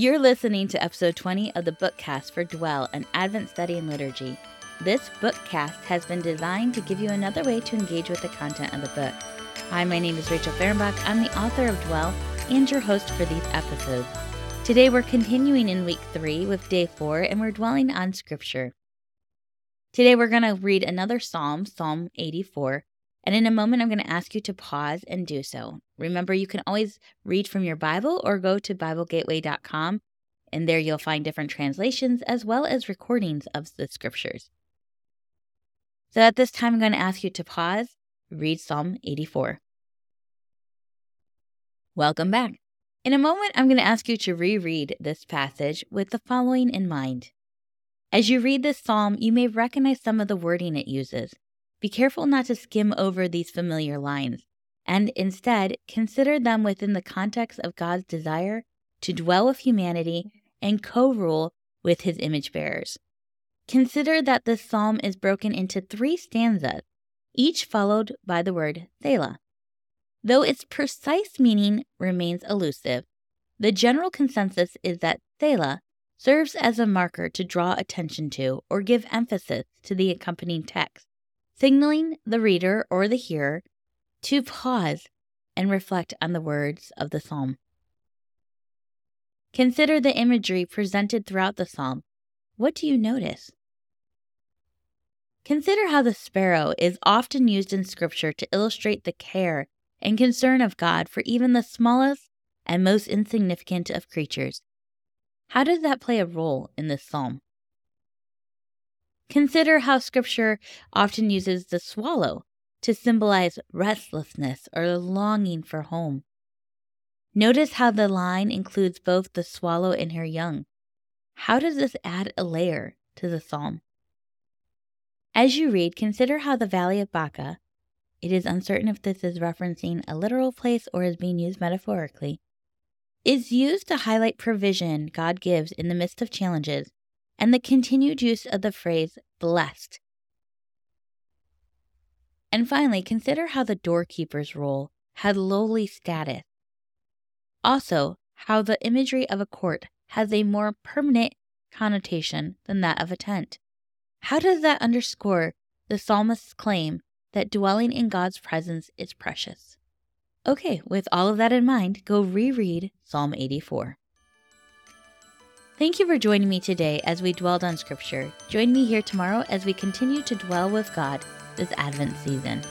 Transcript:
You're listening to episode 20 of the Bookcast for Dwell, an Advent study in liturgy. This bookcast has been designed to give you another way to engage with the content of the book. Hi, my name is Rachel Fahrenbach. I'm the author of Dwell and your host for these episodes. Today we're continuing in week three with day four, and we're dwelling on scripture. Today we're going to read another psalm, Psalm 84, and in a moment I'm going to ask you to pause and do so. Remember, you can always read from your Bible or go to BibleGateway.com, and there you'll find different translations as well as recordings of the scriptures. So at this time, I'm going to ask you to pause, read Psalm 84. Welcome back. In a moment, I'm going to ask you to reread this passage with the following in mind. As you read this psalm, you may recognize some of the wording it uses. Be careful not to skim over these familiar lines, and instead consider them within the context of God's desire to dwell with humanity and co rule with his image bearers. Consider that this psalm is broken into three stanzas, each followed by the word Selah. Though its precise meaning remains elusive, the general consensus is that Selah serves as a marker to draw attention to or give emphasis to the accompanying text, signaling the reader or the hearer to pause and reflect on the words of the psalm. Consider the imagery presented throughout the psalm. What do you notice? Consider how the sparrow is often used in Scripture to illustrate the care and concern of God for even the smallest and most insignificant of creatures. How does that play a role in this psalm? Consider how Scripture often uses the swallow to symbolize restlessness or the longing for home. Notice how the line includes both the swallow and her young. How does this add a layer to the psalm? As you read, consider how the Valley of Baca, it is uncertain if this is referencing a literal place or is being used metaphorically, is used to highlight provision God gives in the midst of challenges and the continued use of the phrase blessed. And finally, consider how the doorkeeper's role had lowly status. Also, how the imagery of a court has a more permanent connotation than that of a tent. How does that underscore the psalmist's claim that dwelling in God's presence is precious? Okay, with all of that in mind, go reread Psalm 84. Thank you for joining me today as we dwelled on Scripture. Join me here tomorrow as we continue to dwell with God this Advent season.